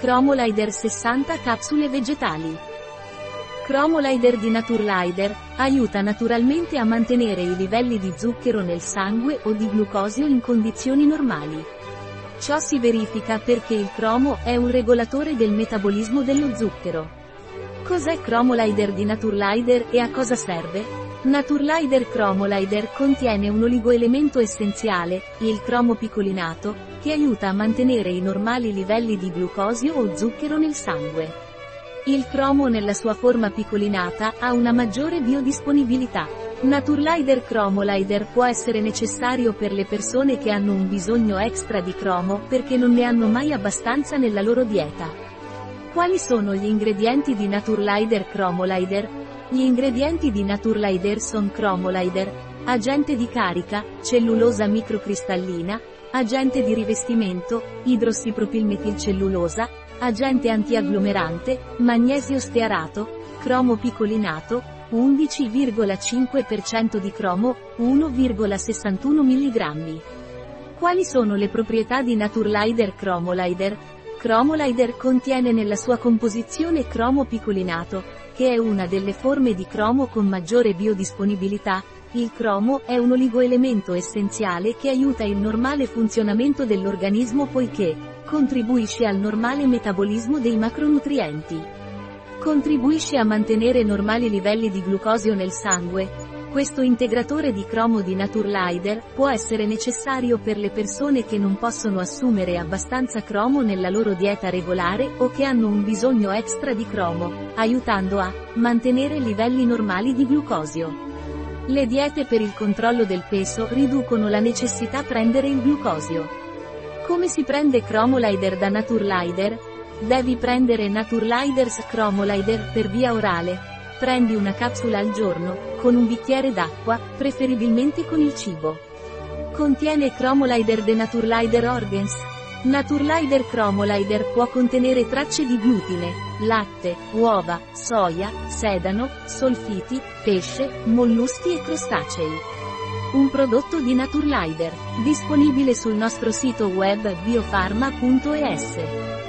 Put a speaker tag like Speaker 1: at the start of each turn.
Speaker 1: Cromolider 60 capsule vegetali. Cromolider di Naturlider, aiuta naturalmente a mantenere i livelli di zucchero nel sangue o di glucosio in condizioni normali. Ciò si verifica perché il cromo è un regolatore del metabolismo dello zucchero. Cos'è Cromolider di Naturlider e a cosa serve? Naturlider Chromolider contiene un oligoelemento essenziale, il cromo picolinato, che aiuta a mantenere i normali livelli di glucosio o zucchero nel sangue. Il cromo nella sua forma picolinata ha una maggiore biodisponibilità. Naturlider Chromolider può essere necessario per le persone che hanno un bisogno extra di cromo perché non ne hanno mai abbastanza nella loro dieta. Quali sono gli ingredienti di Naturlider Chromolider? Gli ingredienti di Naturlider sono Chromolider, agente di carica, cellulosa microcristallina, agente di rivestimento, idrossipropilmetilcellulosa, agente antiagglomerante, magnesio stearato, cromo picolinato, 11,5% di cromo, 1,61 mg. Quali sono le proprietà di Naturlider Chromolider? Chromolider contiene nella sua composizione cromo picolinato, che è una delle forme di cromo con maggiore biodisponibilità, il cromo è un oligoelemento essenziale che aiuta il normale funzionamento dell'organismo poiché contribuisce al normale metabolismo dei macronutrienti. Contribuisce a mantenere normali livelli di glucosio nel sangue, questo integratore di cromo di Naturlider può essere necessario per le persone che non possono assumere abbastanza cromo nella loro dieta regolare o che hanno un bisogno extra di cromo, aiutando a mantenere livelli normali di glucosio. Le diete per il controllo del peso riducono la necessità prendere il glucosio. Come si prende Chromolider da Naturlider? Devi prendere Naturliders Chromolider per via orale, Prendi una capsula al giorno, con un bicchiere d'acqua, preferibilmente con il cibo. Contiene Chromolider de Naturlider Organs. Naturlider Chromolider può contenere tracce di glutine, latte, uova, soia, sedano, solfiti, pesce, molluschi e crostacei. Un prodotto di Naturlider, disponibile sul nostro sito web biofarma.es.